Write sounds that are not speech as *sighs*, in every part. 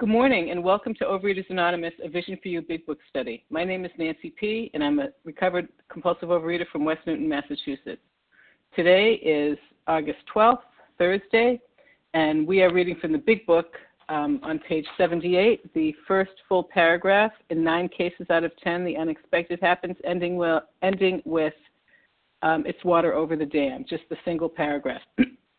Good morning and welcome to Overeaters Anonymous, a Vision for You Big Book study. My name is Nancy P., and I'm a recovered compulsive overeater from West Newton, Massachusetts. Today is August 12th, Thursday, and we are reading from the Big Book um, on page 78, the first full paragraph. In nine cases out of ten, the unexpected happens, ending, well, ending with um, it's water over the dam, just the single paragraph. *clears throat*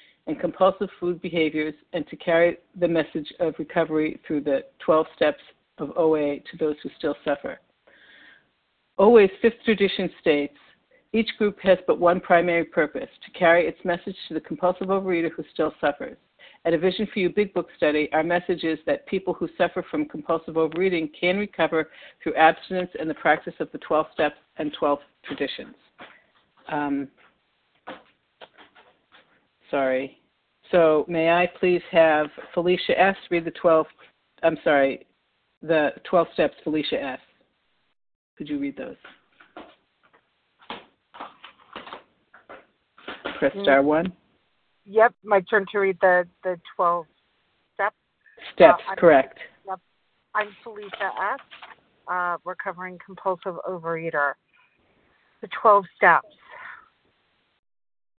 and compulsive food behaviors and to carry the message of recovery through the 12 steps of OA to those who still suffer. OA's fifth tradition states each group has but one primary purpose to carry its message to the compulsive overeater who still suffers. At a Vision for You Big Book study, our message is that people who suffer from compulsive overeating can recover through abstinence and the practice of the 12 steps and 12 traditions. Um, sorry. So may I please have Felicia S. read the 12, I'm sorry, the 12 steps, Felicia S. Could you read those? Press mm. star one. Yep, my turn to read the, the 12 steps. Steps, uh, correct. Yep. I'm Felicia S., uh, recovering compulsive overeater. The 12 steps.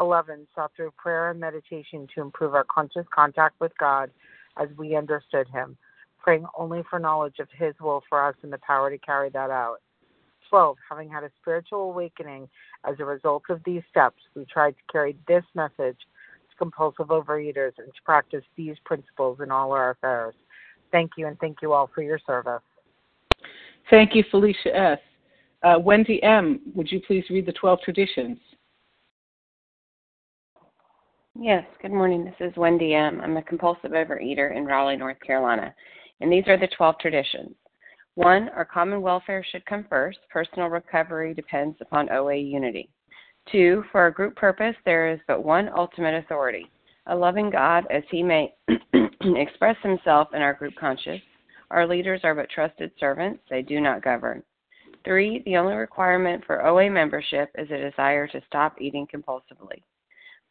11 sought through prayer and meditation to improve our conscious contact with God as we understood Him, praying only for knowledge of His will for us and the power to carry that out. 12. Having had a spiritual awakening as a result of these steps, we tried to carry this message to compulsive overeaters and to practice these principles in all our affairs. Thank you, and thank you all for your service. Thank you, Felicia S. Uh, Wendy M., would you please read the 12 traditions? Yes, good morning. This is Wendy M. I'm a compulsive overeater in Raleigh, North Carolina, and these are the 12 traditions. One, our common welfare should come first. Personal recovery depends upon OA unity. Two, for our group purpose, there is but one ultimate authority a loving God as he may *clears throat* express himself in our group conscience. Our leaders are but trusted servants, they do not govern. Three, the only requirement for OA membership is a desire to stop eating compulsively.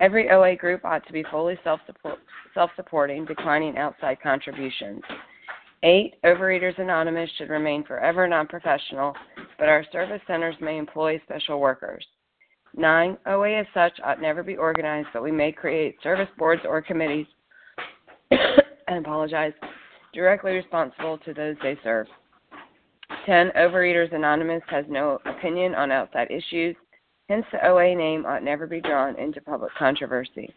Every OA group ought to be fully self supporting, declining outside contributions. Eight, Overeaters Anonymous should remain forever non professional, but our service centers may employ special workers. Nine, OA as such ought never be organized, but we may create service boards or committees, *coughs* and apologize, directly responsible to those they serve. 10. Overeaters Anonymous has no opinion on outside issues Hence, the OA name ought never be drawn into public controversy.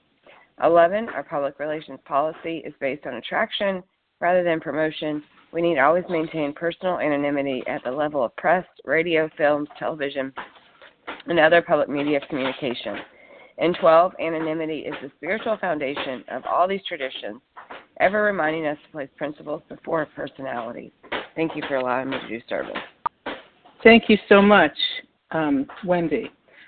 11. Our public relations policy is based on attraction rather than promotion. We need always maintain personal anonymity at the level of press, radio, films, television, and other public media of communication. And 12, anonymity is the spiritual foundation of all these traditions, ever reminding us to place principles before personalities. Thank you for allowing me to do service. Thank you so much, um, Wendy.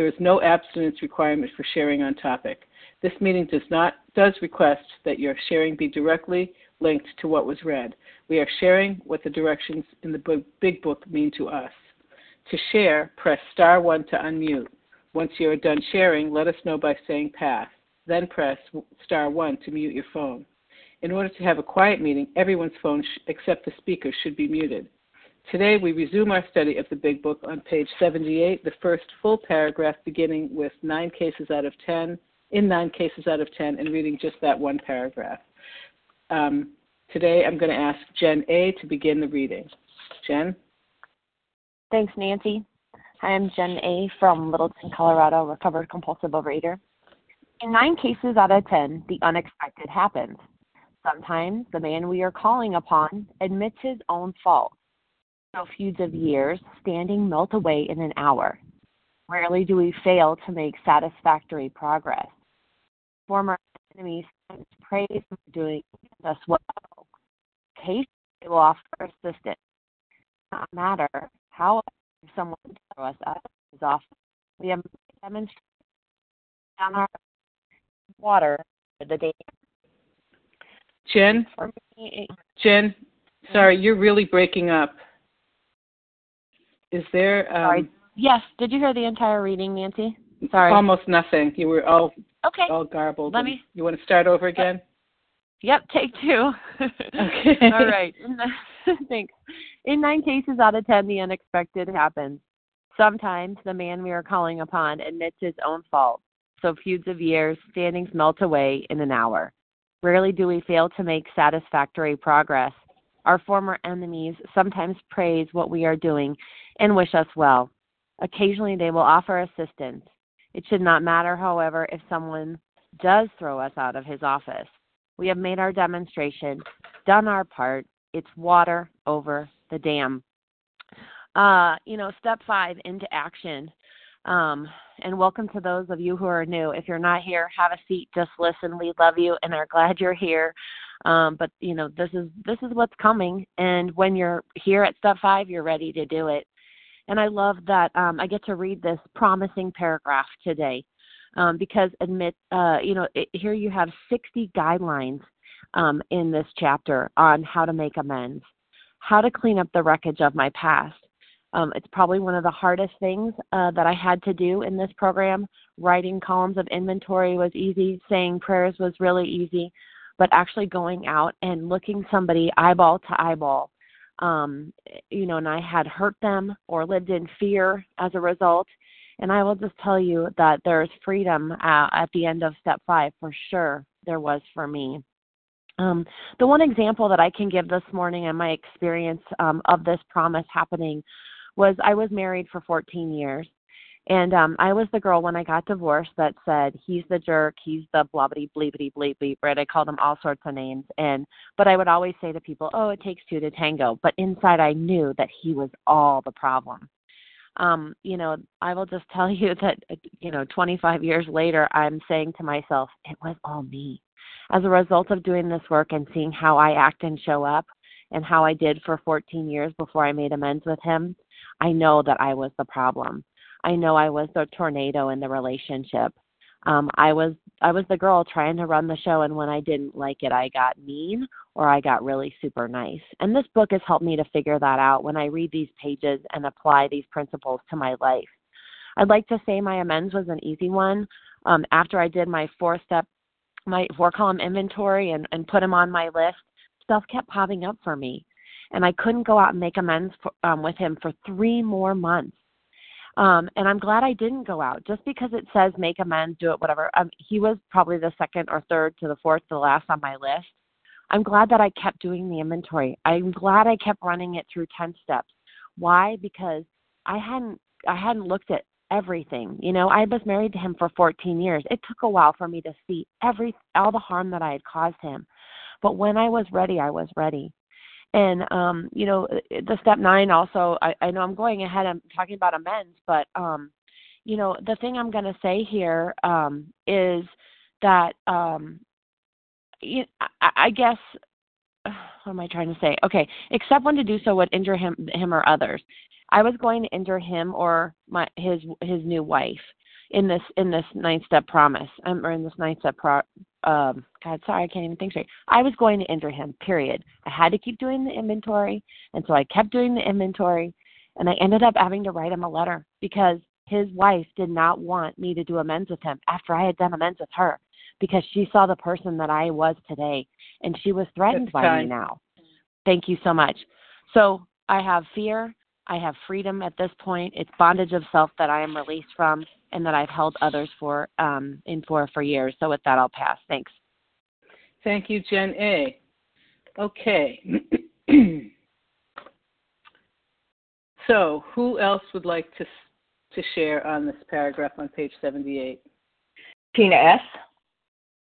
There is no abstinence requirement for sharing on topic. This meeting does not does request that your sharing be directly linked to what was read. We are sharing what the directions in the big book mean to us. To share, press star 1 to unmute. Once you are done sharing, let us know by saying pass. Then press star 1 to mute your phone. In order to have a quiet meeting, everyone's phone sh- except the speaker should be muted. Today, we resume our study of the Big Book on page 78, the first full paragraph beginning with nine cases out of 10, in nine cases out of 10, and reading just that one paragraph. Um, today, I'm going to ask Jen A. to begin the reading. Jen? Thanks, Nancy. I am Jen A. from Littleton, Colorado, recovered compulsive overeater. In nine cases out of 10, the unexpected happens. Sometimes the man we are calling upon admits his own fault. Feuds of years standing melt away in an hour. Rarely do we fail to make satisfactory progress. Former enemies praise for doing us well. Occasionally they will offer assistance. Not matter how someone throw us up is often we have demonstrated on our water the day Jen? Jen, sorry, mm-hmm. you're really breaking up. Is there. Um, sorry. Yes. Did you hear the entire reading, Nancy? Sorry. Almost nothing. You were all okay. all garbled. Let me. You want to start over again? Yep. Take two. okay. *laughs* all right. *laughs* Thanks. In nine cases out of ten, the unexpected happens. Sometimes the man we are calling upon admits his own fault. So feuds of years, standings melt away in an hour. Rarely do we fail to make satisfactory progress. Our former enemies sometimes praise what we are doing and wish us well. Occasionally, they will offer assistance. It should not matter, however, if someone does throw us out of his office. We have made our demonstration, done our part. It's water over the dam. Uh, you know, step five into action. Um, and welcome to those of you who are new. If you're not here, have a seat, just listen. We love you and are glad you're here. Um, but you know, this is this is what's coming, and when you're here at step five, you're ready to do it. And I love that um, I get to read this promising paragraph today um, because admit, uh, you know, it, here you have 60 guidelines um, in this chapter on how to make amends, how to clean up the wreckage of my past, um, it's probably one of the hardest things uh, that I had to do in this program. Writing columns of inventory was easy, saying prayers was really easy, but actually going out and looking somebody eyeball to eyeball, um, you know, and I had hurt them or lived in fear as a result. And I will just tell you that there's freedom uh, at the end of step five for sure. There was for me. Um, the one example that I can give this morning and my experience um, of this promise happening was I was married for 14 years. And um, I was the girl when I got divorced that said he's the jerk, he's the blobbity bleepity bleep bleep, right? I called him all sorts of names, and but I would always say to people, "Oh, it takes two to tango," but inside I knew that he was all the problem. Um, you know, I will just *laughs* tell you that you know, 25 years later, I'm saying to myself, it was all me. As a result of doing this work and seeing how I act and show up, and how I did for 14 years before I made amends with him, I know that I was the problem. I know I was the tornado in the relationship. Um, I was I was the girl trying to run the show, and when I didn't like it, I got mean or I got really super nice. And this book has helped me to figure that out when I read these pages and apply these principles to my life. I'd like to say my amends was an easy one. Um, after I did my four step, my four column inventory and, and put them on my list, stuff kept popping up for me and I couldn't go out and make amends for, um, with him for three more months. Um, and I'm glad I didn't go out just because it says make amends, do it, whatever. Um, he was probably the second or third to the fourth to the last on my list. I'm glad that I kept doing the inventory. I'm glad I kept running it through 10 steps. Why? Because I hadn't I hadn't looked at everything. You know, I was married to him for 14 years. It took a while for me to see every all the harm that I had caused him. But when I was ready, I was ready. And um, you know, the step 9 also I I know I'm going ahead I'm talking about amends, but um you know, the thing I'm going to say here um is that um you, I, I guess *sighs* what am I trying to say? Okay, except when to do so would injure him him or others. I was going to injure him or my his his new wife in this in this nine step promise um, or in this nine step pro um god sorry i can't even think straight. I was going to injure him period. I had to keep doing the inventory and so i kept doing the inventory and i ended up having to write him a letter because his wife did not want me to do amends with him after i had done amends with her because she saw the person that i was today and she was threatened That's by kind. me now. Thank you so much. So i have fear. I have freedom at this point. It's bondage of self that I am released from and that I've held others for um, in for for years. So with that, I'll pass. Thanks. Thank you, Jen A. Okay. *clears throat* so, who else would like to to share on this paragraph on page 78? Tina S.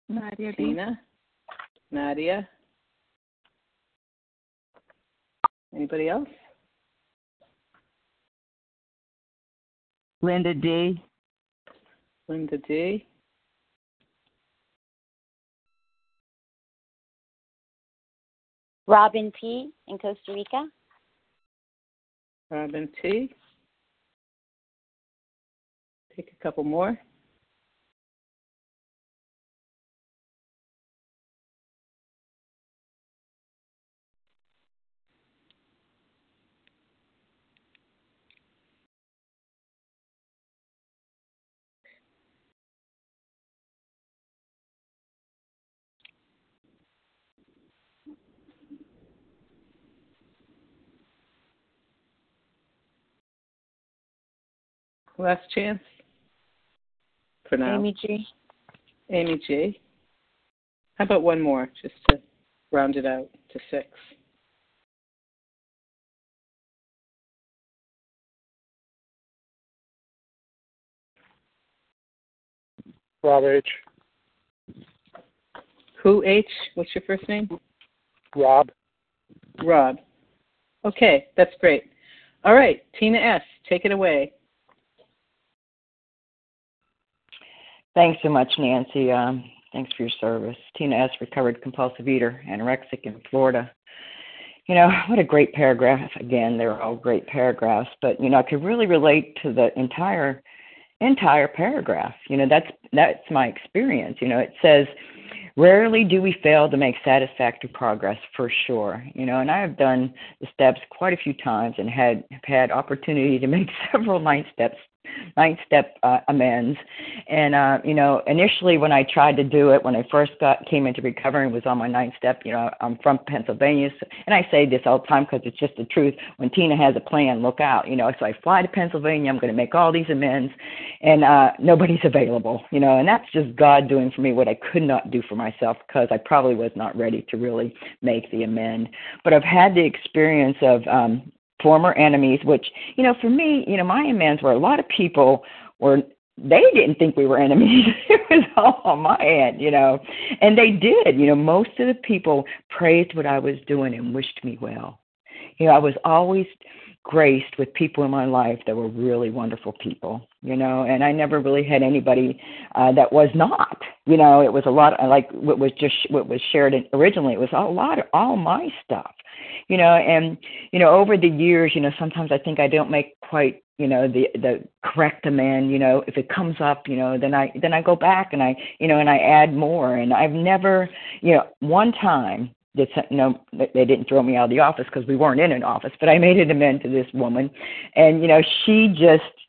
Nadia B. Tina? Nadia? Anybody else? Linda D. Linda D. Robin P. in Costa Rica. Robin T. Take a couple more. Last chance for now. Amy G. Amy G. How about one more, just to round it out to six? Rob H. Who H? What's your first name? Rob. Rob. Okay, that's great. All right, Tina S. Take it away. Thanks so much, Nancy. Um, thanks for your service. Tina S., recovered compulsive eater, anorexic in Florida. You know, *laughs* what a great paragraph. Again, they're all great paragraphs, but you know, I could really relate to the entire entire paragraph. You know, that's that's my experience. You know, it says rarely do we fail to make satisfactory progress for sure you know and i have done the steps quite a few times and had have had opportunity to make *laughs* several nine steps nine step uh, amends. And uh you know initially when i tried to do it when i first got came into recovery was on my ninth step you know i'm from pennsylvania so, and i say this all the time because it's just the truth. When tina has a plan look out you know so i fly to pennsylvania i'm going to make all these amends and uh nobody's *laughs* available you know and that's just god doing for me what i could not do for myself because i probably was not ready to really make the amend. But i've had the experience of um former enemies, which, you know, for me, you know, my amends were a lot of people were they didn't think we were enemies. *laughs* it was all on my end, you know. And they did, you know, most of the people praised what I was doing and wished me well. You know, I was always graced with people in my life that were really wonderful people, you know, and I never really had anybody uh, that was not, you know, it was a lot like what was just what was shared originally. It was a lot of all my stuff, you know, and you know, over the years, you know, sometimes I think I don't make quite you know the the correct demand you know if it comes up you know then i then i go back and i you know and i add more. And i've never you know one time did you know they didn't throw me out of the office because we weren't in an office but i made an amend to this woman. And you know she just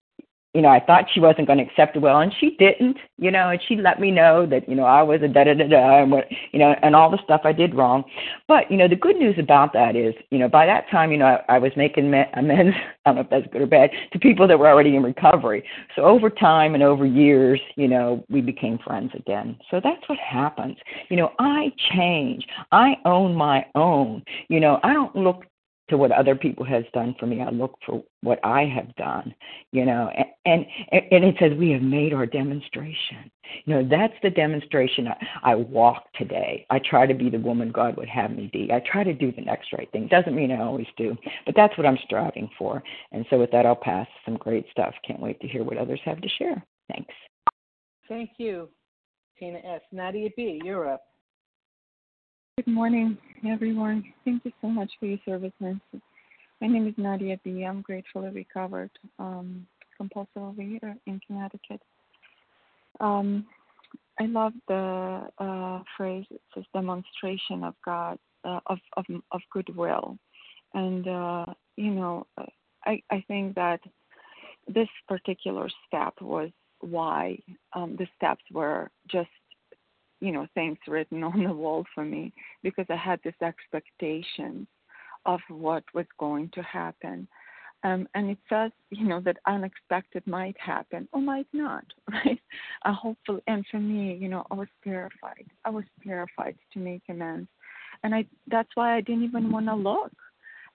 you know, I thought she wasn't going to accept it well, and she didn't, you know, and she let me know that, you know, I was a da da da da, and what, you know, and all the stuff I did wrong. But, you know, the good news about that is, you know, by that time, you know, I, I was making amends, *laughs* I don't know if that's good or bad, to people that were already in recovery. So over time and over years, you know, we became friends again. So that's what happens. You know, I change. I own my own. You know, I don't look to what other people has done for me. I look for what I have done, you know, and and, and it says we have made our demonstration. You know, that's the demonstration I, I walk today. I try to be the woman God would have me be. I try to do the next right thing. Doesn't mean I always do, but that's what I'm striving for. And so with that, I'll pass some great stuff. Can't wait to hear what others have to share. Thanks. Thank you, Tina S. Nadia B., you're up. Good morning, everyone. Thank you so much for your service, Nancy. My name is Nadia B. I'm gratefully recovered um, compulsive overeater in Connecticut. Um, I love the uh, phrase. It says demonstration of God uh, of, of of goodwill, and uh, you know, I I think that this particular step was why um, the steps were just you know things written *laughs* on the wall for me because I had this expectation of what was going to happen. Um, and it says, you know, that unexpected might happen or might not, *laughs* right? Uh, hopefully, and for me, you know, I was terrified. I was terrified to make amends, and I that's why I didn't even want to look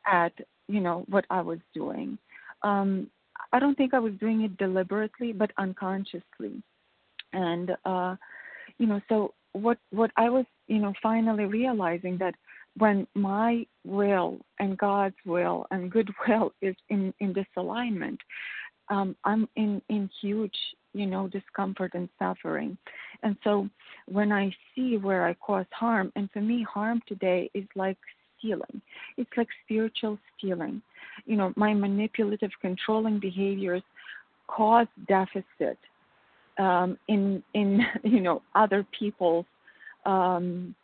at, you know, what I was doing. Um, I don't think I was doing it deliberately, but unconsciously, and uh, you know, so what what I was, you know, finally realizing that when my will and God's will and goodwill *laughs* is in in disalignment, um, I'm in in huge, you know, discomfort and suffering. And so when I see where I cause harm, and for me, harm today is like stealing. It's like spiritual stealing. You know, my manipulative, controlling behaviors cause deficit um, in in *laughs* you know other people's um,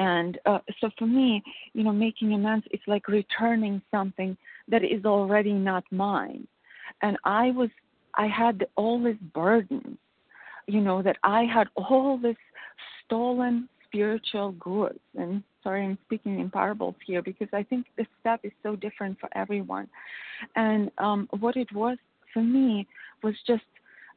and uh, so for me, you know, making amends is like returning something that is already not mine. And I was, I had all this burden, you know, that I had all this stolen spiritual goods. And sorry, I'm speaking in parables here because I think this step is so different for everyone. And um, what it was for me was just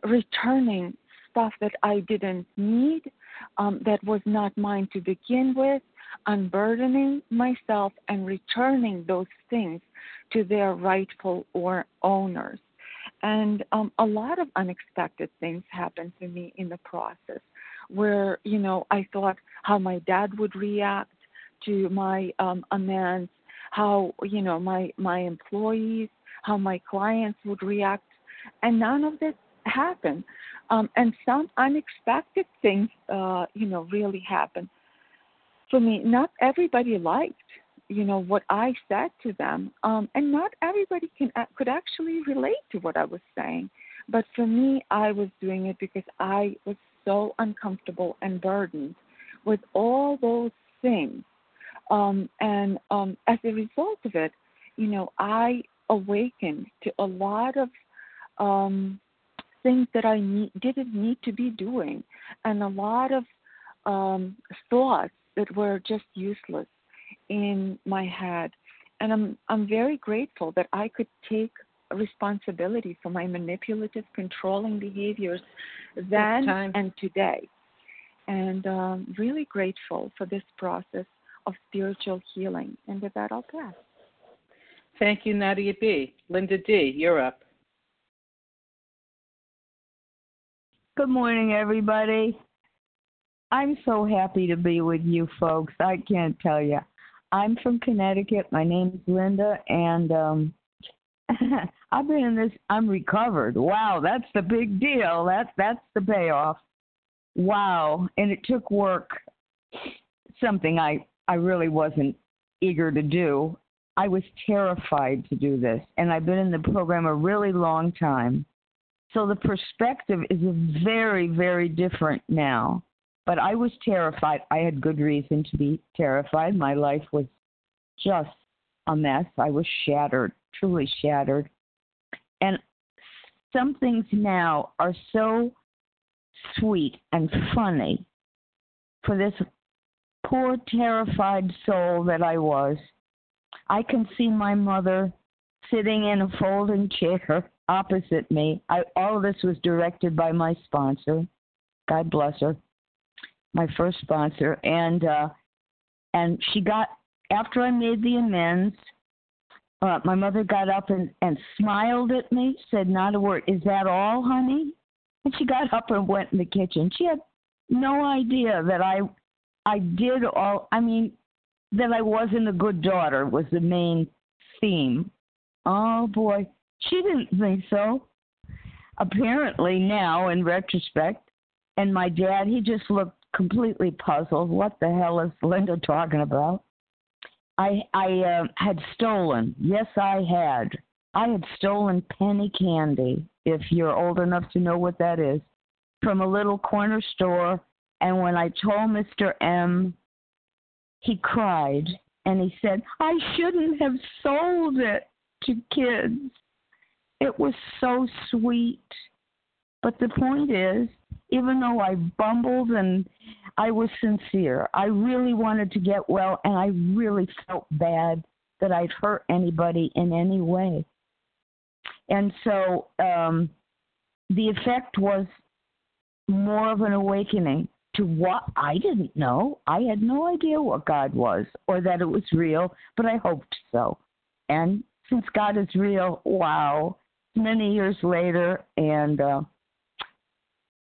returning stuff that I didn't need, um, that was not mine to begin with, unburdening myself and returning those things to their rightful or owners. And um, a lot of unexpected things happened to me in the process where, you know, I thought how my dad would react to my um, amends, how, you know, my, my employees, how my clients would react. And none of this happened. Um, and some unexpected things, uh, you know, really happened. For me, not everybody liked, you know, what I said to them, um, and not everybody can uh, could actually relate to what I was saying. But for me, I was doing it because I was so uncomfortable and burdened with all those things. Um, and um, as a result of it, you know, I awakened to a lot of um, things that I need, didn't need to be doing, and a lot of um, thoughts that were just useless in my head. And I'm I'm very grateful that I could take responsibility for my manipulative, controlling behaviors then and today. And um, really grateful for this process of spiritual healing. And with that, I'll pass. Thank you, Nadia B. Linda D., you're up. Good morning, everybody. I'm so happy to be with you folks. I can't tell you. I'm from Connecticut. My name is Linda, and um, *laughs* I've been in this. I'm recovered. Wow, that's the big deal. That's that's the payoff. Wow, and it took work. Something I I really wasn't eager to do. I was terrified to do this, and I've been in the program a really long time. So the perspective is very, very different now. But I was terrified. I had good reason to be terrified. My life was just a mess. I was shattered, truly shattered. And some things now are so sweet and funny for this poor, terrified soul that I was. I can see my mother sitting in a folding chair opposite me. I, all of this was directed by my sponsor. God bless her, my first sponsor, and uh, and she got after I made the amends. Uh, my mother got up and, and smiled at me, said not a word. Is that all, honey? And she got up and went in the kitchen. She had no idea that I I did all I mean that I wasn't a good daughter was the main theme. Oh boy, she didn't think so. Apparently now in retrospect, and my dad he just looked completely puzzled. What the hell is Linda talking about? I I uh, had stolen. Yes, I had. I had stolen penny candy. If you're old enough to know what that is, from a little corner store. And when I told Mr. M, he cried and he said, "I shouldn't have sold it to kids." It was so sweet. But the point is, even though I bumbled and I was sincere, I really wanted to get well and I really felt bad that I'd hurt anybody in any way. And so um, the effect was more of an awakening to what I didn't know. I had no idea what God was or that it was real, but I hoped so. And since God is real, wow, many years later, and uh,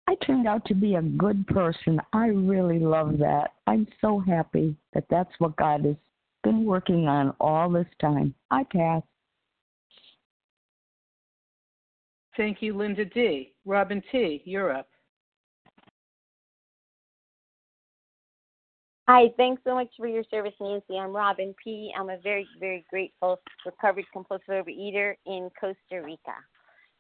I turned out to be a good person. I really love that. I'm so happy that that's what God has been working on all this time. I pass. Thank you, Linda D. Robin T., you're up. Hi, thanks so much for your service, Nancy. I'm Robin P. I'm a very, very grateful recovered compulsive overeater in Costa Rica.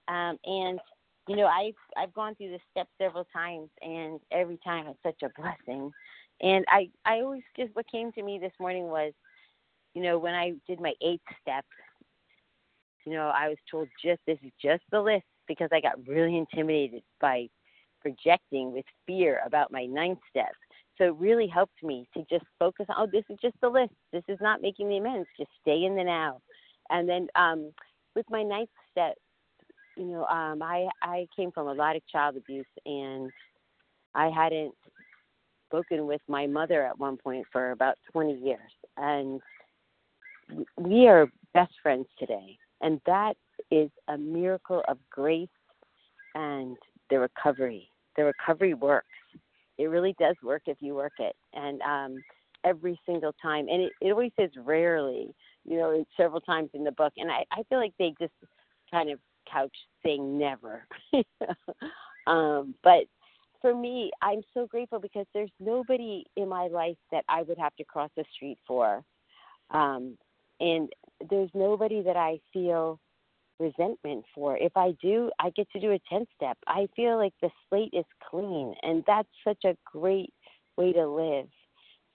Um, and you know, I've I've gone through this step several times, and every time it's such a blessing. And I I always just what came to me this morning was, you know, when I did my eighth step, you know, I was told just this is just the list because I got really intimidated by projecting with fear about my ninth step. So it really helped me to just focus on, oh, this is just the list. This is not making the amends. Just stay in the now. And then um, with my ninth step, you know, um, I I came from a lot of child abuse, and I hadn't spoken with my mother at one point for about 20 years, and we are best friends today, and that is a miracle of grace and the recovery. The recovery works. It really does work if you work it, and um, every single time. And it, it always says rarely, you know, several times in the book. And I, I feel like they just kind of couch saying never. *laughs* um, but for me, I'm so grateful because there's nobody in my life that I would have to cross the street for. Um, and there's nobody that I feel resentment for. If I do, I get to do a 10 step. I feel like the slate is clean, and that's such a great way to live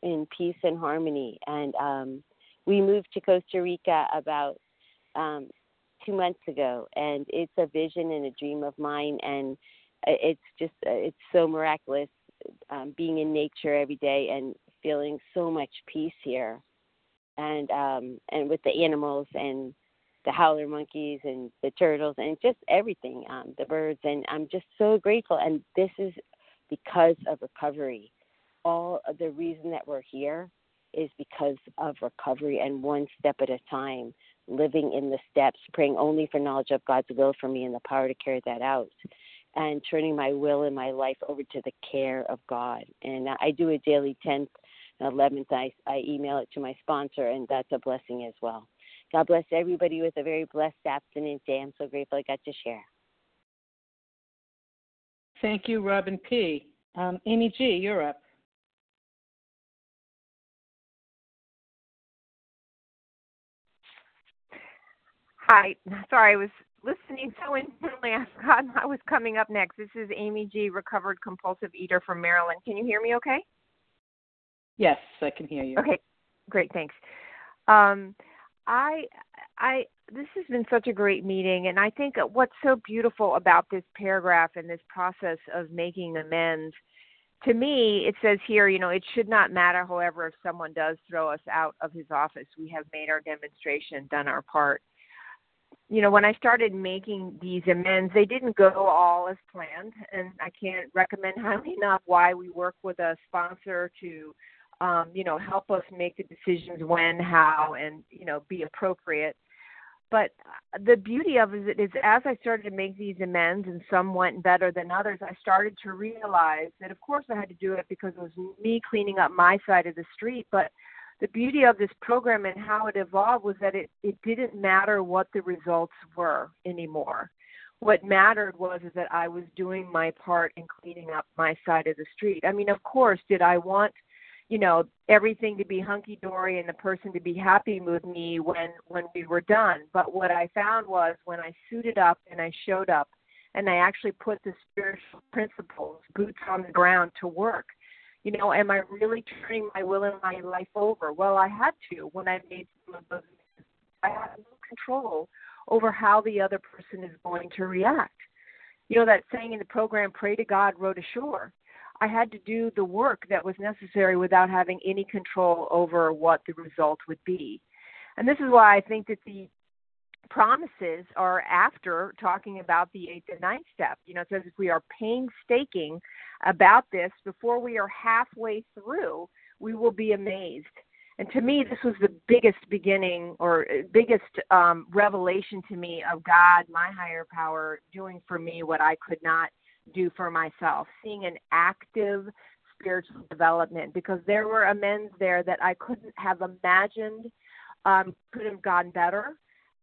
in peace and harmony. And um, we moved to Costa Rica about um, two months ago, and it's a vision and a dream of mine, and it's just uh, it's so miraculous um, being in nature every day and feeling so much peace here, and um, and with the animals and the howler monkeys and the turtles and just everything, um, the birds, and I'm just so grateful. And this is because of recovery. All of the reason that we're here is because of recovery and one step at a time living in the steps, praying only for knowledge of God's will for me and the power to carry that out, and turning my will and my life over to the care of God. And I do a daily 10th and 11th. I, I email it to my sponsor, and that's a blessing as well. God bless everybody with a very blessed abstinent day. I'm so grateful I got to share. Thank you, Robin P. Um, Amy G., you're up. Hi. Sorry, I was listening so intently. I forgot I was coming up next. This is Amy G., recovered compulsive eater from Maryland. Can you hear me okay? Yes, I can hear you. Okay, great. Thanks. Um, I I this has been such a great meeting and I think what's so beautiful about this paragraph and this process of making amends to me it says here, you know, it should not matter however if someone does throw us out of his office, we have made our demonstration, done our part. You know, when I started making these amends, they didn't go all as planned and I can't recommend *laughs* highly enough why we work with a sponsor to um, you know, help us make the decisions when, how, and you know, be appropriate. But the beauty of it is, as I started to make these amends, and some went better than others, I started to realize that, of course, I had to do it because it was me cleaning up my side of the street. But the beauty of this program and how it evolved was that it, it didn't matter what the results were anymore. What mattered was is that I was doing my part in cleaning up my side of the street. I mean, of course, did I want – you know everything to be hunky dory and the person to be happy with me when when we were done. But what i found was when i suited up and i showed up and i actually put the spiritual principles boots on the ground to work you know am i really turning my will and my life over? Well i had to when i made some of those i had no control over how the other person is going to react. You know that saying in the program pray to god row to ashore I had to do the work that was necessary without having any control over what the result would be. And this is why I think that the promises are after talking about the eighth and ninth step. You know, it says if we are painstaking about this before we are halfway through, we will be amazed. And to me, this was the biggest beginning or biggest um, revelation to me of God, my higher power, doing for me what I could not do for myself, seeing an active spiritual development because there were amends there that I couldn't have imagined um, could have gone better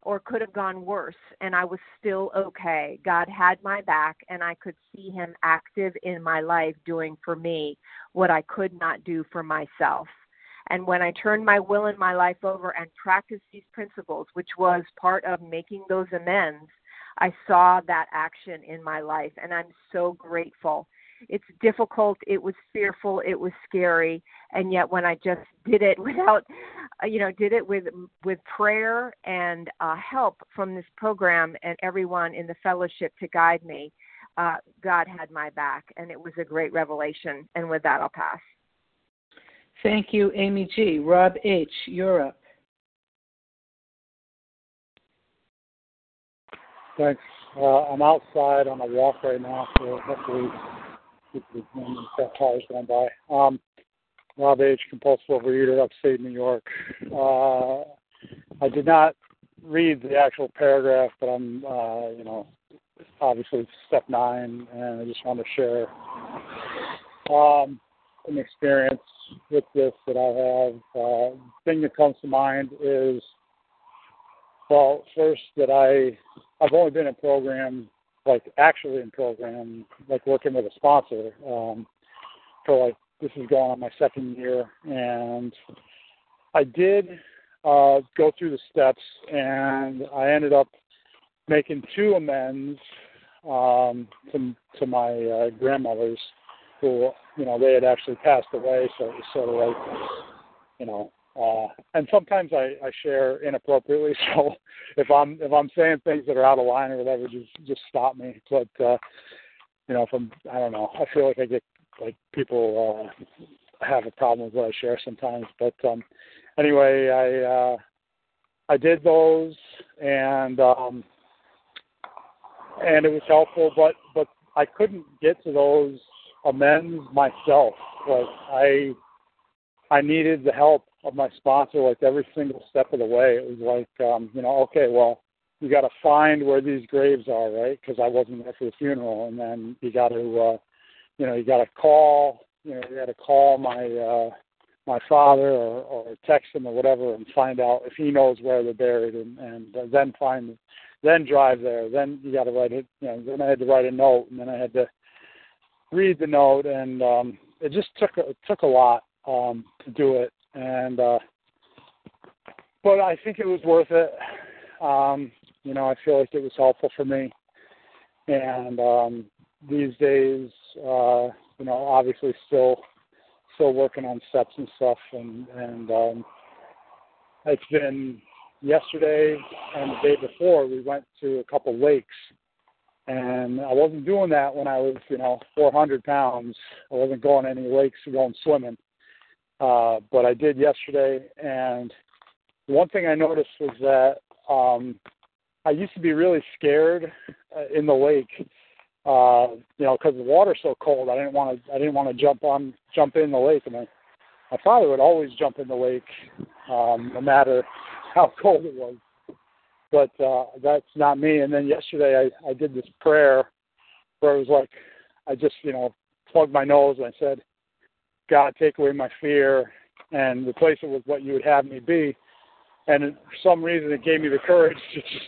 or could have gone worse, and I was still okay. God had my back, and I could see Him active in my life doing for me what I could not do for myself. And when I turned my will and my life over and practiced these principles, which was part of making those amends, I saw that action in my life, and I'm so grateful. It's difficult, it was fearful, it was scary, and yet when I just did it *laughs* without, uh, you know, did it with with prayer and uh, help from this program and everyone in the fellowship to guide me, uh, God had my back, and it was a great revelation. And with that, I'll pass. Thank you, Amy G. Rob H. you're up. Thanks. Uh, I'm outside on a walk right now, so hopefully the cars going by. Um, Rob H. Compulsive Overeater, upstate New York. Uh, I did not read the actual paragraph, but I'm, uh, you know, obviously step nine, and I just want to share um, an experience with this that I have. Uh, thing that comes to mind is, well, first that I I've only been in program, like actually in program, like working with a sponsor um, for like this is going on my second year, and I did uh, go through the steps, and I ended up making two amends um, to to my uh, grandmothers, who you know they had actually passed away, so it was sort of like you know uh, and sometimes I, I share inappropriately. *laughs* So if I'm if I'm saying things that are out of line or whatever, just just stop me. But uh, you know, if I'm I don't know, I feel like I get like people uh, have a problem with what I share sometimes. But um, anyway, I uh, I did those and um, and it was helpful, but but I couldn't get to those amends myself. Like I I needed the help of my sponsor like every single step of the way. It was like, um, you know, okay, well, you got to find where these graves are, right? Because I wasn't there for the funeral, and then you got to, uh, you know, you got to call, you know, you got to call my uh, my father or, or text him or whatever and find out if he knows where they're buried, and and uh, then find, then drive there. Then you got to write it, you know. Then I had to write a note, and then I had to read the note, and um, it just took it took a lot um, to do it and uh, but I think it was worth it. Um, you know, I feel like it was helpful for me, and um, these days, uh, you know, obviously still still working on steps and stuff, and and um, it's been yesterday and the day before we went to a couple lakes and I wasn't doing that when I was, you know, 400 pounds. I wasn't going any lakes or going swimming. Uh, but I did yesterday, and one thing I noticed was that um, I used to be really scared uh, in the lake, uh, you know, because the water's so cold. I didn't want to. I didn't want to jump on, jump in the lake, and my my father would always jump in the lake, um, no matter how *laughs* cold it was but uh, that's not me. And then yesterday I, I did this prayer where it was like I just you know plugged my nose and I said, God, take away my fear and replace it with what you would have me be. And for some reason, it gave me the courage *laughs* to just,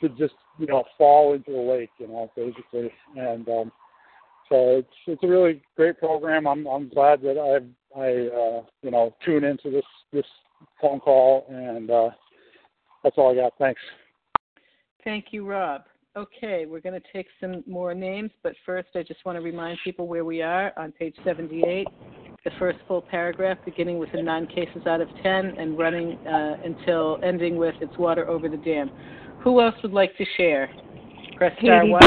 to just you know fall into the lake, you know, basically. And um, so it's it's a really great program. I'm I'm glad that I I uh, you know tune into this this phone call and uh, that's all I got. Thanks. Thank you, Rob. Okay, we're going to take some more names, but first I just want to remind people where we are on page 78, the first full paragraph beginning with the nine cases out of 10 and running uh, until ending with it's water over the dam. Who else would like to share? Press star one.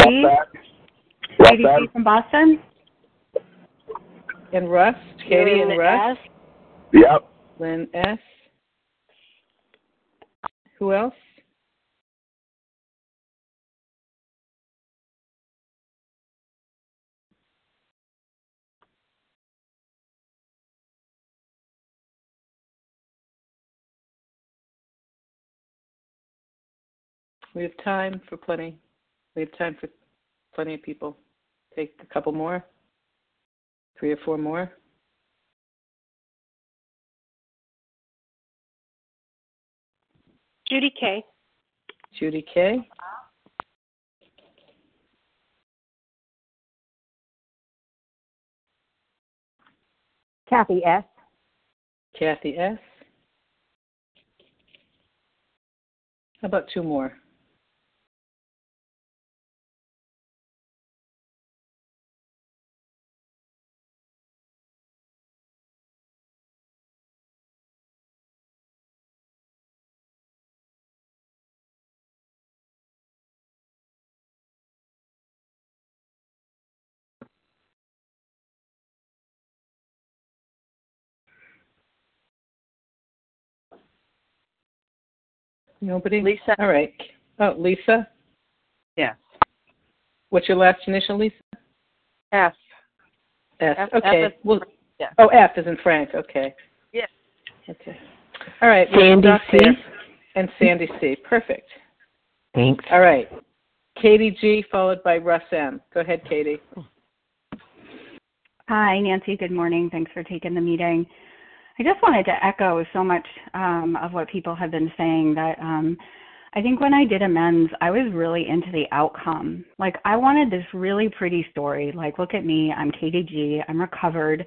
Katie G from Boston. And Russ, Katie Lynn and Russ. S. Yep. Lynn S. Who else? We have time for plenty. We have time for plenty of people. Take a couple more. Three or four more. Judy K. Judy K. Kathy S. Kathy S. How about two more? Nobody? Lisa. All right. Oh, Lisa? Yes. What's your last initial, Lisa? F. S. F- okay. F is- well, yeah. Oh, F is in Frank. Okay. Yes. Okay. All right. Sandy C. there. And Sandy C. Perfect. Thanks. All right. Katie G. followed by Russ M. Go ahead, Katie. Hi, Nancy. Good morning. Thanks for taking the meeting. I just wanted to echo so much um, of what people have been saying that um, I think when I did amends, I was really into the outcome. Like, I wanted this really pretty story. Like, look at me. I'm Katie G. I'm recovered.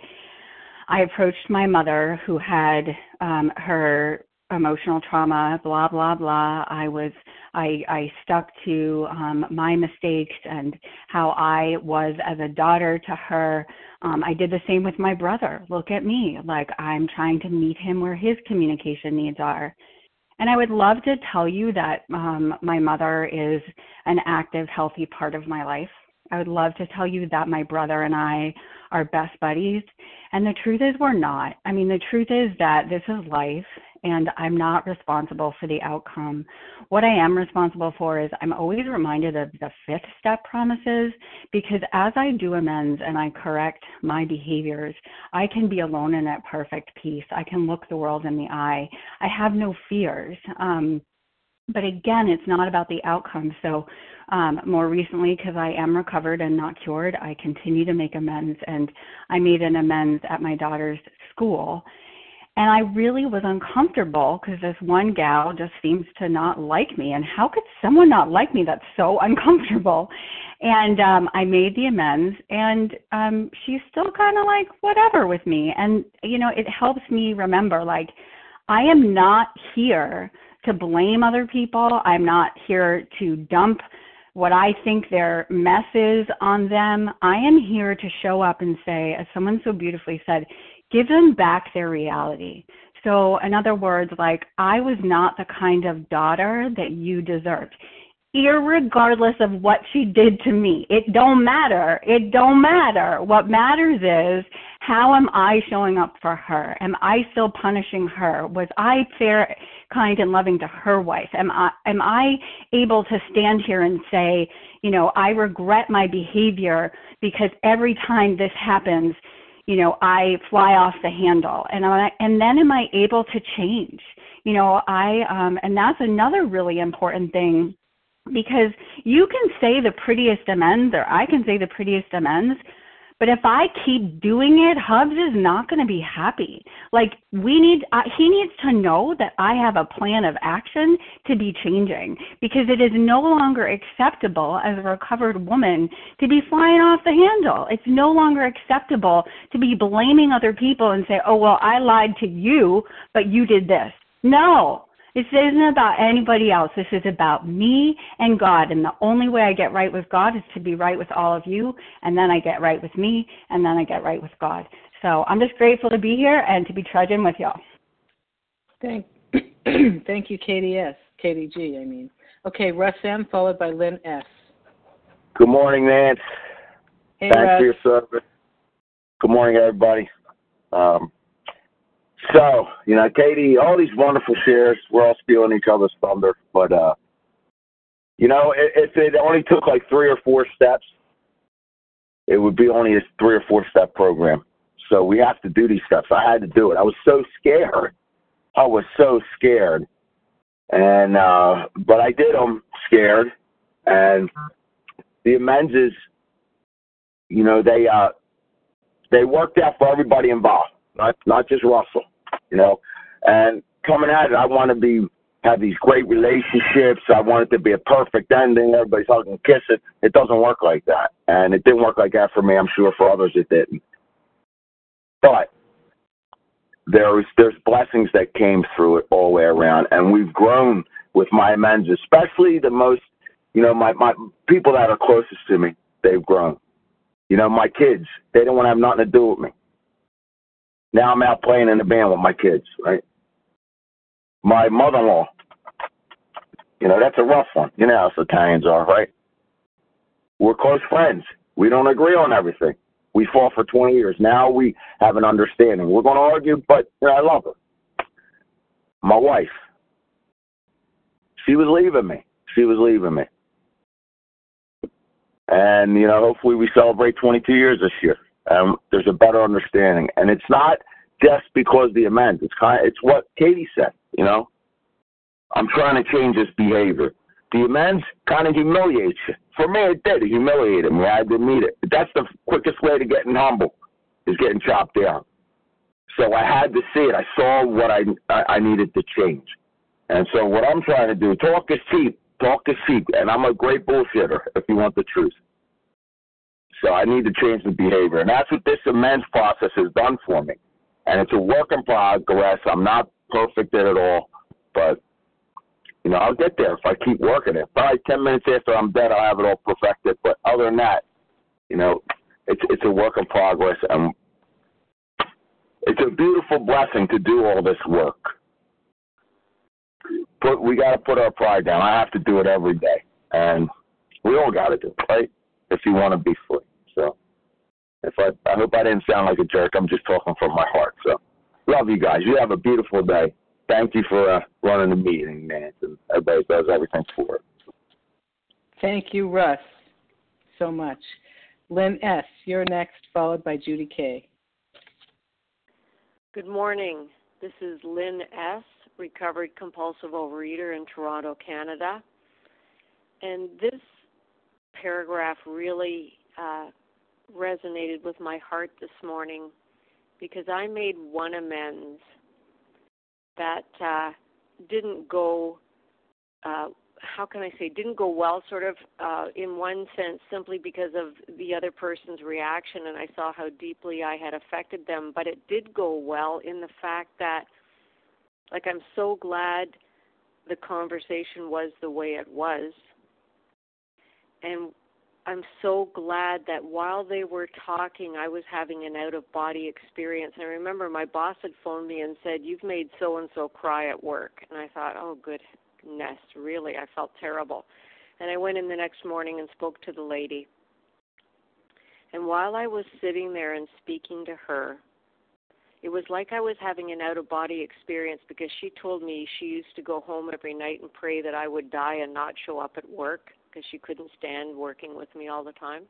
I approached my mother who had um, her emotional trauma, blah, blah, blah. I was, I, I stuck to um, my mistakes and how I was as a daughter to her. Um, I did the same with my brother. Look at me. Like I'm trying to meet him where his communication needs are. And I would love to tell you that um, my mother is an active, healthy part of my life. I would love to tell you that my brother and I are best buddies. And the truth is, we're not. I mean, the truth is that this is life, and I'm not responsible for the outcome. What I am responsible for is I'm always reminded of the fifth step promises because as I do amends and I correct my behaviors, I can be alone and at perfect peace. I can look the world in the eye. I have no fears. Um, but again, it's not about the outcome. So, um, more recently, because I am recovered and not cured, I continue to make amends. And I made an amends at my daughter's school. And I really was uncomfortable because this one gal just seems to not like me. And how could someone not like me? That's so *laughs* uncomfortable. And um, I made the amends, and um, she's still kind of like, whatever with me. And, you know, it helps me remember, like, I am not here to blame other people. I'm not here to dump what I think their mess is on them. I am here to show up and say, as someone so beautifully said, give them back their reality. So, in other words, like I was not the kind of daughter that you deserved. Irregardless of what she did to me, it don't matter. It don't matter. What matters is how am I showing up for her? Am I still punishing her? Was I fair, kind, and loving to her wife? Am I am I able to stand here and say, you know, I regret my behavior because every time this happens, you know, I fly off the handle, and I, and then am I able to change? You know, I um, and that's another really important thing because you can say the prettiest amends or I can say the prettiest amends, but if I keep doing it, Hubs is not going to be happy. Like we need, uh, he needs to know that I have a plan of action to be changing because it is no longer acceptable as a recovered woman to be flying off the handle. It's no longer acceptable to be blaming other people and say, "Oh well, I lied to you, but you did this." No, this isn't about anybody else. This is about me and God. And the only way I get right with God is to be right with all of you. And then I get right with me. And then I get right with God. So I'm just grateful to be here and to be trudging with y'all. Thank, *clears throat* thank you, Katie S. Katie G. I mean. Okay, Russ M. Followed by Lynn S. Good morning, Nance. Hey, Thanks Russ. for your service. Good morning, everybody. Um, so, you know, Katie, all these wonderful shares, we're all stealing each other's thunder, but, uh, you know, if it only took like three or four steps, it would be only a three or four step program. So we have to do these steps. I had to do it. I was so scared. I was so scared. And, uh, but I did them scared. And the amends is, you know, they, uh, they worked out for everybody involved, not, not just Russell you know. And coming at it, I want to be have these great relationships. I want it to be a perfect ending. Everybody's hugging kissing. It doesn't work like that, and it didn't work like that for me. I'm sure for others it didn't. But there's there's blessings that came through it all the way around, and we've grown with my amends, especially the most, you know, my my people that are closest to me. They've grown. You know, my kids. They don't want to have nothing to do with me. Now I'm out playing in the band with my kids, right? My mother-in-law, you know, that's a rough one. You know how us Italians are, right? We're close friends. We don't agree on everything. We fought for 20 years. Now we have an understanding. We're going to argue, but you know, I love her. My wife, she was leaving me. She was leaving me. And, you know, hopefully we celebrate 22 years this year um, there's a better understanding. And it's not just because the amends. It's kind. Of, it's what Katie said. You know, I'm trying to change this behavior. The amends kind of humiliates you. For me, it did. It humiliated me. I didn't need it. That's the quickest way to getting humble is getting chopped down. So I had to see it. I saw what I I needed to change. And so what I'm trying to do, talk is cheap. Talk is cheap. And I'm a great bullshitter if you want the truth. So I need to change the behavior. And that's what this amends process has done for me. And it's a work in progress. I'm not perfect at it all, but you know, I'll get there if I keep working it. Probably ten minutes after I'm dead I'll have it all perfected. But other than that, you know, it's it's a work in progress and it's a beautiful blessing to do all this work. Put we gotta put our pride down. I have to do it every day. And we all gotta do it, right? If you want to be free. So if I I hope I didn't sound like a jerk. I'm just talking from my heart. So love you guys. You have a beautiful day. Thank you for uh, running the meeting, Nance, and everybody does everything for it. Thank you, Russ, so much. Lynn S., you're next, followed by Judy K. Good morning. This is Lynn S., recovered compulsive overeater in Toronto, Canada. And this paragraph really uh, resonated with my heart this morning because I made one amends that uh, didn't go, uh, how can I say, didn't go well, sort of uh, in one sense, simply because of the other person's reaction, and I saw how deeply I had affected them. But it did go well in the fact that, like, I'm so glad the conversation was the way it was. And I'm so glad that while they were talking, I was having an out of body experience. And I remember my boss had phoned me and said, You've made so and so cry at work. And I thought, Oh, goodness, really? I felt terrible. And I went in the next morning and spoke to the lady. And while I was sitting there and speaking to her, it was like I was having an out of body experience because she told me she used to go home every night and pray that I would die and not show up at work because she couldn't stand working with me all the time.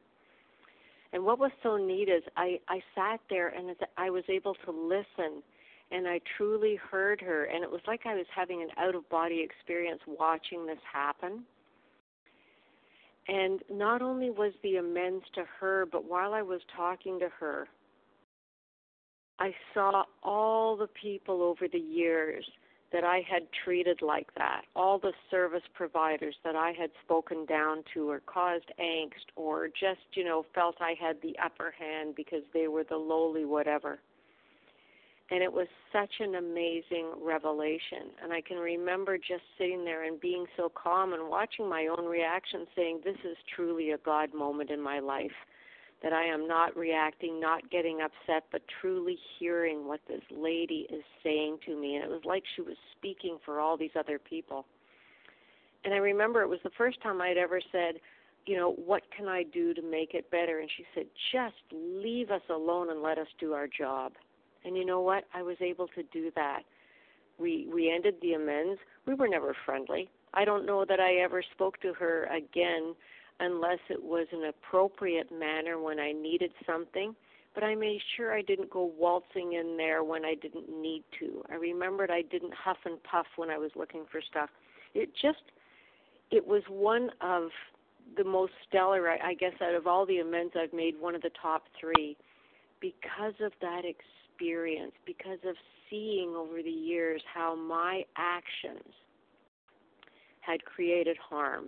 And what was so neat is I I sat there and I was able to listen and I truly heard her and it was like I was having an out of body experience watching this happen. And not only was the amends to her, but while I was talking to her, I saw all the people over the years that I had treated like that, all the service providers that I had spoken down to or caused angst or just, you know, felt I had the upper hand because they were the lowly whatever. And it was such an amazing revelation. And I can remember just sitting there and being so calm and watching my own reaction, saying, This is truly a God moment in my life that I am not reacting, not getting upset, but truly hearing what this lady is saying to me. And it was like she was speaking for all these other people. And I remember it was the first time I'd ever said, you know, what can I do to make it better? And she said, just leave us alone and let us do our job. And you know what? I was able to do that. We we ended the amends. We were never friendly. I don't know that I ever spoke to her again unless it was an appropriate manner when I needed something. But I made sure I didn't go waltzing in there when I didn't need to. I remembered I didn't huff and puff when I was looking for stuff. It just, it was one of the most stellar, I guess, out of all the amends I've made, one of the top three because of that experience, because of seeing over the years how my actions had created harm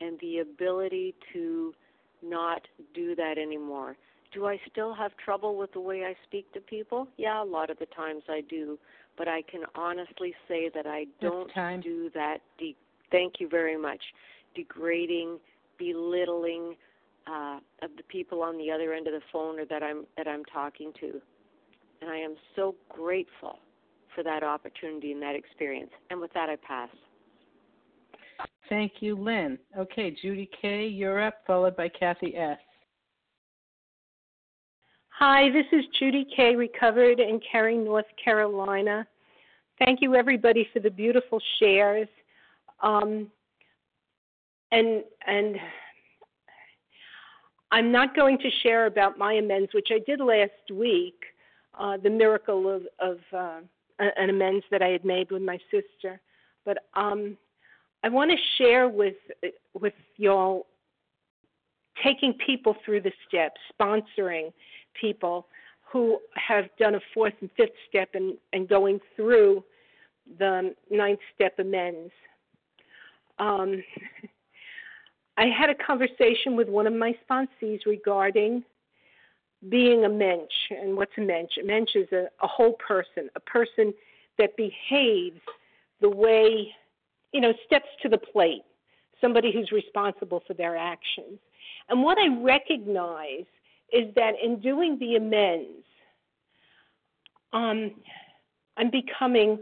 and the ability to not do that anymore. Do I still have trouble with the way I speak to people? Yeah, a lot of the times I do, but I can honestly say that I don't do that. De- thank you very much. Degrading, belittling uh, of the people on the other end of the phone or that I'm that I'm talking to, and I am so grateful for that opportunity and that experience. And with that, I pass. Thank you, Lynn. Okay, Judy K., you're up, followed by Kathy S. Hi, this is Judy K., recovered in Cary, North Carolina. Thank you, everybody, for the beautiful shares. Um, and and I'm not going to share about my amends, which I did last week, uh, the miracle of, of uh, an amends that I had made with my sister. But um, I want to share with with y'all taking people through the steps, sponsoring people who have done a fourth and fifth step and, and going through the ninth step amends. Um, I had a conversation with one of my sponsees regarding being a mensch. And what's a mensch? A mensch is a, a whole person, a person that behaves the way you know, steps to the plate, somebody who's responsible for their actions. And what I recognize is that in doing the amends, um, I'm becoming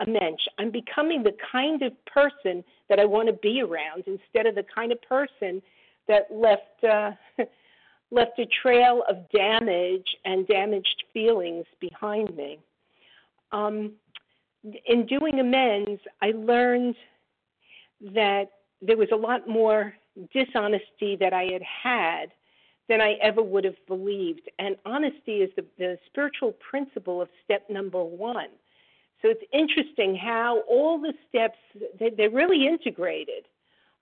a mensch. I'm becoming the kind of person that I want to be around instead of the kind of person that left uh, *laughs* left a trail of damage and damaged feelings behind me. Um, in doing amends, I learned that there was a lot more dishonesty that I had had than I ever would have believed. And honesty is the, the spiritual principle of step number one. So it's interesting how all the steps they, they're really integrated.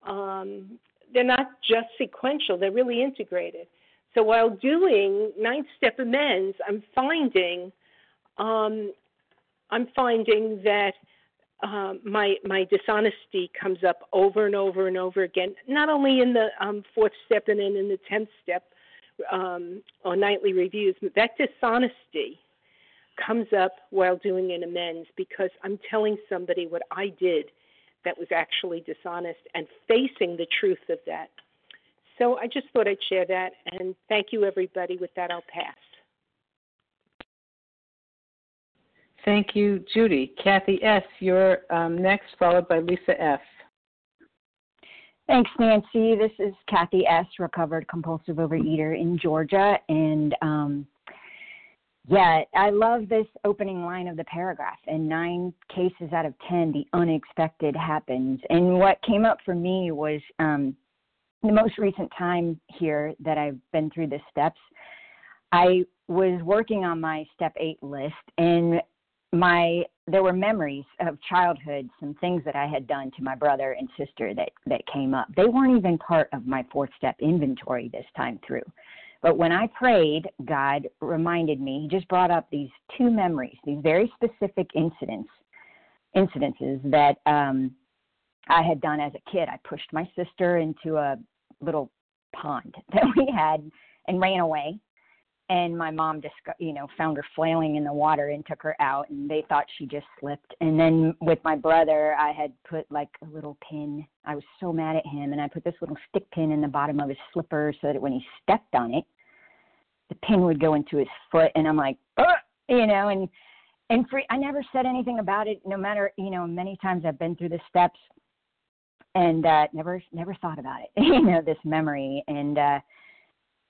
Um, they're not just sequential; they're really integrated. So while doing ninth step amends, I'm finding um, I'm finding that um, my my dishonesty comes up over and over and over again. Not only in the um, fourth step and then in the tenth step um, nightly reviews, but that dishonesty comes up while doing an amends because I'm telling somebody what I did that was actually dishonest and facing the truth of that. So I just thought I'd share that, and thank you, everybody. With that, I'll pass. Thank you, Judy. Kathy S., you're um, next, followed by Lisa F. Thanks, Nancy. This is Kathy S., recovered compulsive overeater in Georgia. And um, yeah, I love this opening line of the paragraph. In nine cases out of 10, the unexpected happens. And what came up for me was um, the most recent time here that I've been through the steps. I was working on my step eight list, and my there were memories of childhood, some things that I had done to my brother and sister that that came up. They weren't even part of my fourth step inventory this time through. But when I prayed, God reminded me, He just brought up these two memories, these very specific incidents, incidences that um, I had done as a kid. I pushed my sister into a little pond *laughs* that we had and ran away and my mom just you know found her flailing in the water and took her out and they thought she just slipped and then with my brother i had put like a little pin i was so mad at him and i put this little stick pin in the bottom of his slipper so that when he stepped on it the pin would go into his foot and i'm like Ugh! you know and and free i never said anything about it no matter you know many times i've been through the steps and uh never never thought about it *laughs* you know this memory and uh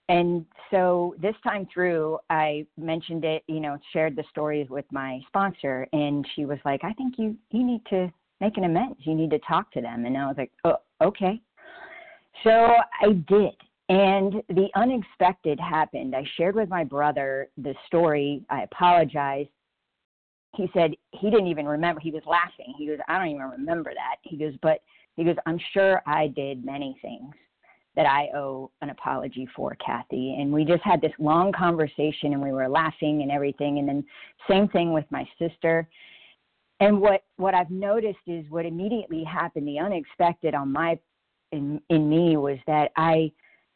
and so this time through i mentioned it you know shared the stories with my sponsor and she was like i think you you need to make an amends. You need to talk to them. And i was like oh okay. So i did. And the unexpected happened. I shared with my brother the story. I apologized. He said he didn't even remember. He was laughing. He goes i don't even remember that. He goes but he goes i'm sure i did many things that I owe an apology for, Kathy. And we just had this long conversation and we were laughing and everything. And then same thing with my sister. And what what I've noticed is what immediately happened, the unexpected on my in in me was that I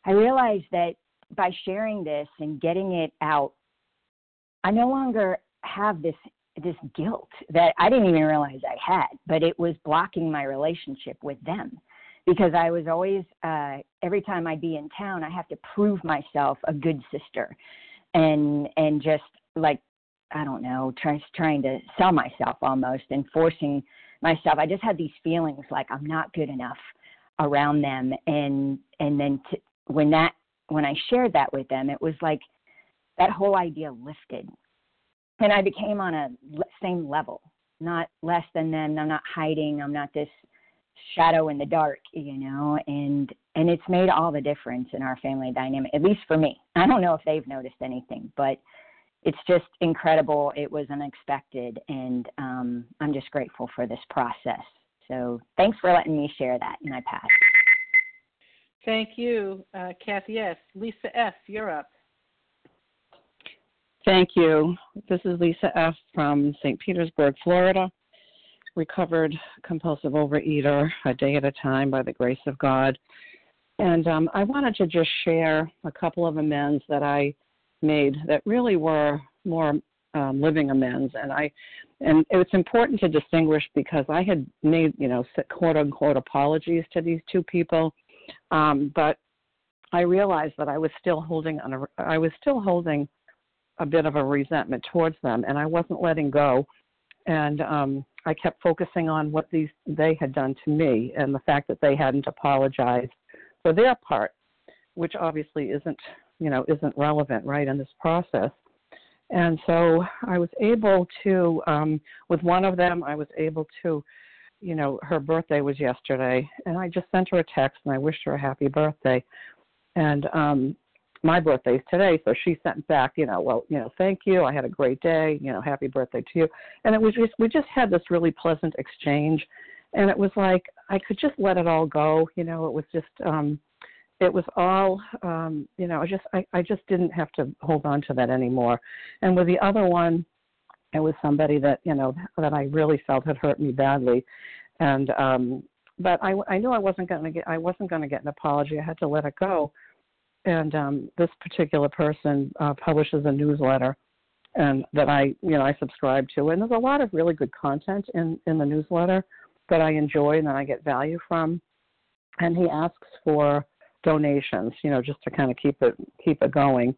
I realized that by sharing this and getting it out, I no longer have this this guilt that I didn't even realize I had, but it was blocking my relationship with them because I was always uh every time I'd be in town I have to prove myself a good sister and and just like I don't know trying trying to sell myself almost and forcing myself. I just had these feelings like I'm not good enough around them. And and then to, when that when I shared that with them it was like that whole idea lifted. And I became on a same level not less than them. I'm not hiding. I'm not this shadow in the dark you know and and it's made all the difference in our family dynamic at least for me. *laughs* I don't know if they've noticed anything but it's just incredible. It was unexpected and um i'm just grateful for this process. So thanks for letting me share that and i pass thank you uh, kathy s. Lisa f. you're up. Thank you. This is lisa f. from st petersburg florida recovered compulsive overeater a day at a time by the grace of God. And um, I wanted to just share a couple of amends that I made that really were more um, living amends. And I, and it's important to distinguish because I had made, you know, quote unquote apologies to these two people, um, but I realized that I was still holding on a, I was still holding a bit of a resentment towards them, and I wasn't letting go. And um, I kept focusing on what these they had done to me and the fact that they hadn't apologized for their part, which obviously isn't you know isn't relevant right in this process. And so I was able to um, with one of them I was able to you know her birthday was yesterday and I just sent her a text and I wished her a happy birthday. And um my birthday's today, so she sent back, you know, well, you know, thank you. I had a great day. You know, happy birthday to you. And it was just we just had this really pleasant exchange, and it was like I could just let it all go. You know, it was just um, it was all um, you know. I just I I just didn't have to hold on to that anymore. And with the other one, it was somebody that you know that I really felt had hurt me badly, and um, but I I knew I wasn't going to get I wasn't going to get an apology. I had to let it go and um, this particular person uh, publishes a newsletter and that I you know I subscribe to and there's a lot of really good content in in the newsletter that I enjoy and that I get value from and he asks for donations, you know, just to kind of keep it keep it going.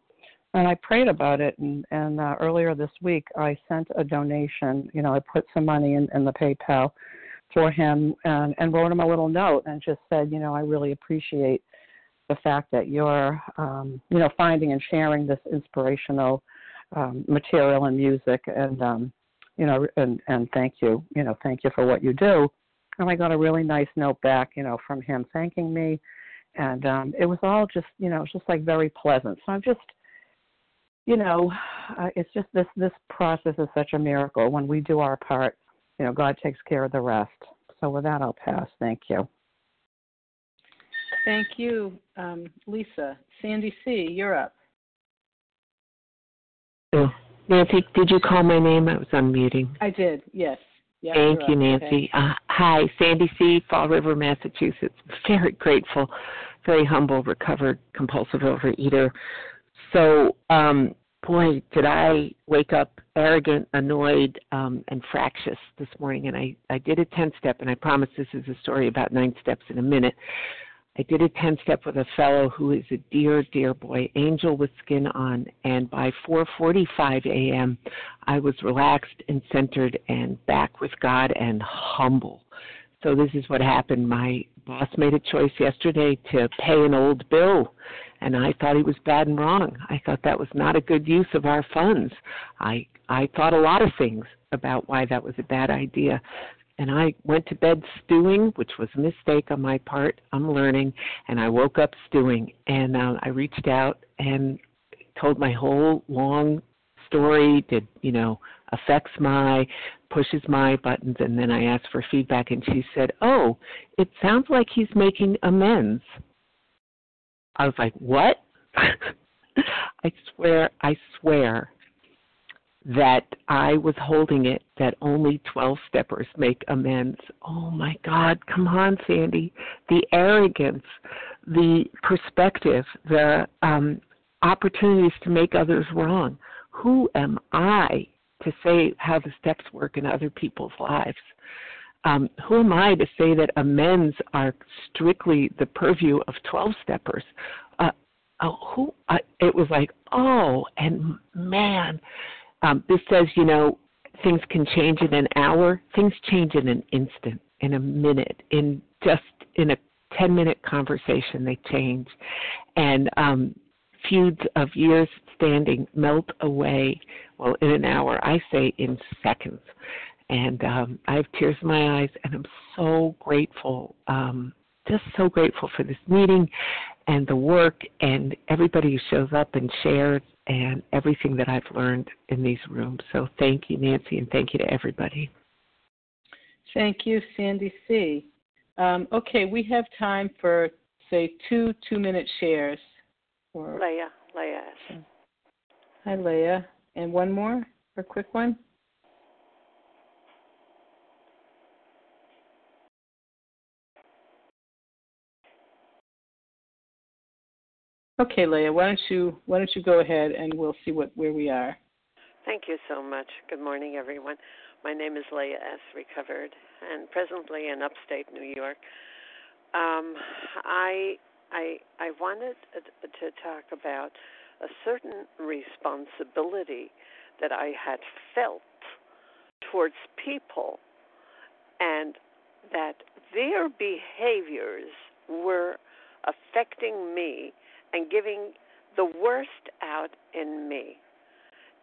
And I prayed about it, and and uh, earlier this week I sent a donation. You know, I put some money in, in the PayPal for him and, and wrote him a little note and just said, you know, I really appreciate the fact that you're, um, you know, finding and sharing this inspirational um, material and music, and um, you know, and and thank you, you know, thank you for what you do. And I got a really nice note back, you know, from him thanking me, and um, it was all just, you know, it was just like very pleasant. So I'm just, you know, uh, it's just this this process is such a miracle. When we do our part, you know, God takes care of the rest. So with that, I'll pass. Thank you. Thank you, um, Lisa. Sandy C., you're up. Oh, Nancy, did you call my name? I was unmuting. I did, yes. Yeah, Thank you, up. Nancy. Okay. Uh, hi, Sandy C., Fall River, Massachusetts. *laughs* Very grateful, very humble, recovered compulsive overeater. So, um, boy, did I wake up arrogant, annoyed, um, and fractious this morning. And I, I did a 10 step, and I promise this is a story about nine steps in a minute. I did a 10 step with a fellow who is a dear, dear boy, angel with skin on. And by 4:45 a.m., I was relaxed and centered and back with God and humble. So this is what happened. My boss made a choice yesterday to pay an old bill, and I thought he was bad and wrong. I thought that was not a good use of our funds. I I thought a lot of things about why that was a bad idea and I went to bed stewing, which was a mistake on my part. I'm learning, and I woke up stewing, and uh, I reached out and told my whole long story. Did you know affects my, pushes my buttons, and then I asked for feedback, and she said, "Oh, it sounds like he's making amends." I was like, "What?" *laughs* I swear, I swear that I was holding it that only 12 steppers make amends. Oh my God, come on, Sandy. The arrogance, the perspective, the um, opportunities to make others wrong. Who am I to say how the steps work in other people's lives? Um, who am I to say that amends are strictly the purview of 12 steppers? Uh, oh, who? Uh, it was like, oh, and man, um, this says, you know, things can change in an hour. Things change in an instant, in a minute, in just in a 10 minute conversation, they change. And um, feuds of years standing melt away, well, in an hour, I say in seconds. And um, I have tears in my eyes, and I'm so grateful, um, just so grateful for this meeting and the work and everybody who shows up and shares and everything that I've learned in these rooms. So thank you, Nancy, and thank you to everybody. Thank you, Sandy C. Um, okay, we have time for, say, two two minute shares. Or... Leah, Leah. Hi, Leah. And one more, a quick one. Okay, Leah, why don't you why don't you go ahead and we'll see what where we are. Thank you so much. Good morning, everyone. My name is Leah S. Recovered, and presently in upstate New York. Um, I I I wanted to talk about a certain responsibility that I had felt towards people, and that their behaviors were affecting me and giving the worst out in me.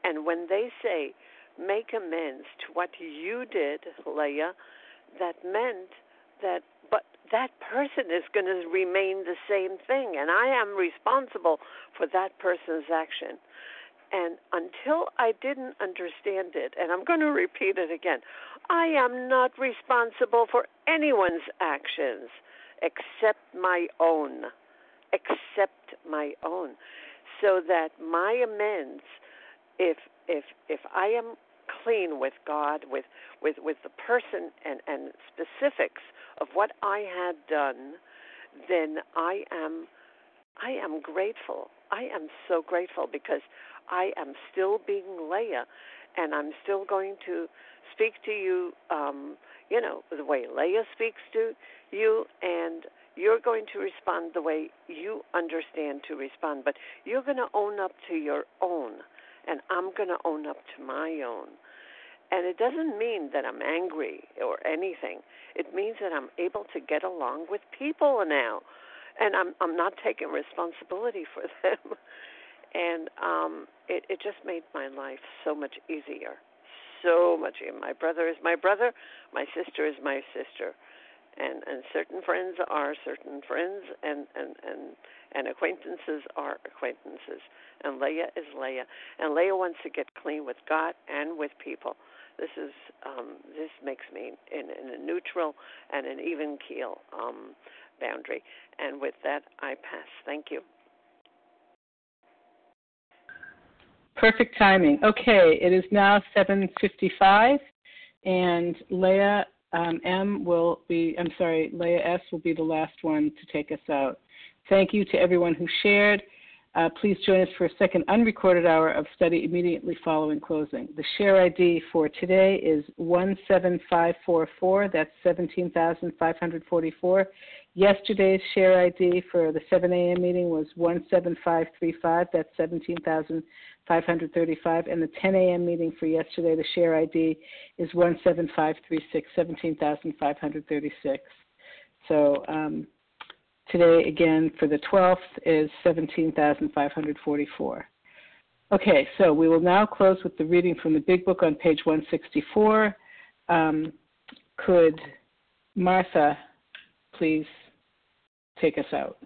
And when they say, make amends to what you did, Leah, that meant that, but that person is going to remain the same thing, and I am responsible for that person's action. And until I didn't understand it, and I'm going to repeat it again, I am not responsible for anyone's actions except my own accept my own so that my amends if if if I am clean with God with with with the person and and specifics of what I had done then I am I am grateful. I am so grateful because I am still being Leah and I'm still going to speak to you um you know the way Leah speaks to you and you're going to respond the way you understand to respond, but you're going to own up to your own, and I'm going to own up to my own. And it doesn't mean that I'm angry or anything. It means that I'm able to get along with people now, and I'm I'm not taking responsibility *laughs* for them. and um, it it just made my life so much easier, so much. Easier. My brother is my brother, my sister is my sister, and and certain friends are certain friends, and and and and acquaintances are acquaintances. And Leah is Leah, and Leah wants to get clean with God and with people. This is um, this makes me in, in a neutral and an even keel um, boundary. And with that, I pass. Thank you. Perfect timing. Okay, it is now 7:55, and Leah um, M will be. I'm sorry, Leah S will be the last one to take us out. Thank you to everyone who shared. Uh, please join us for a second unrecorded hour of study immediately following closing. The share ID for today is 17544. That's 17,544. Yesterday's share ID for the 7 a.m. meeting was 17535. That's 17,535. And the 10 a.m. meeting for yesterday, the share ID is 17536, 17,536. So um, today, again, for the 12th is 17,544. Okay, so we will now close with the reading from the Big Book on page 164. Um, could Martha please take us out.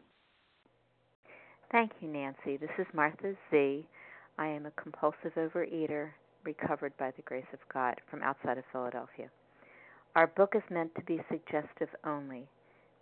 Thank you, Nancy. This is Martha Z. I am a compulsive overeater recovered by the grace of God from outside of Philadelphia. Our book is meant to be suggestive only.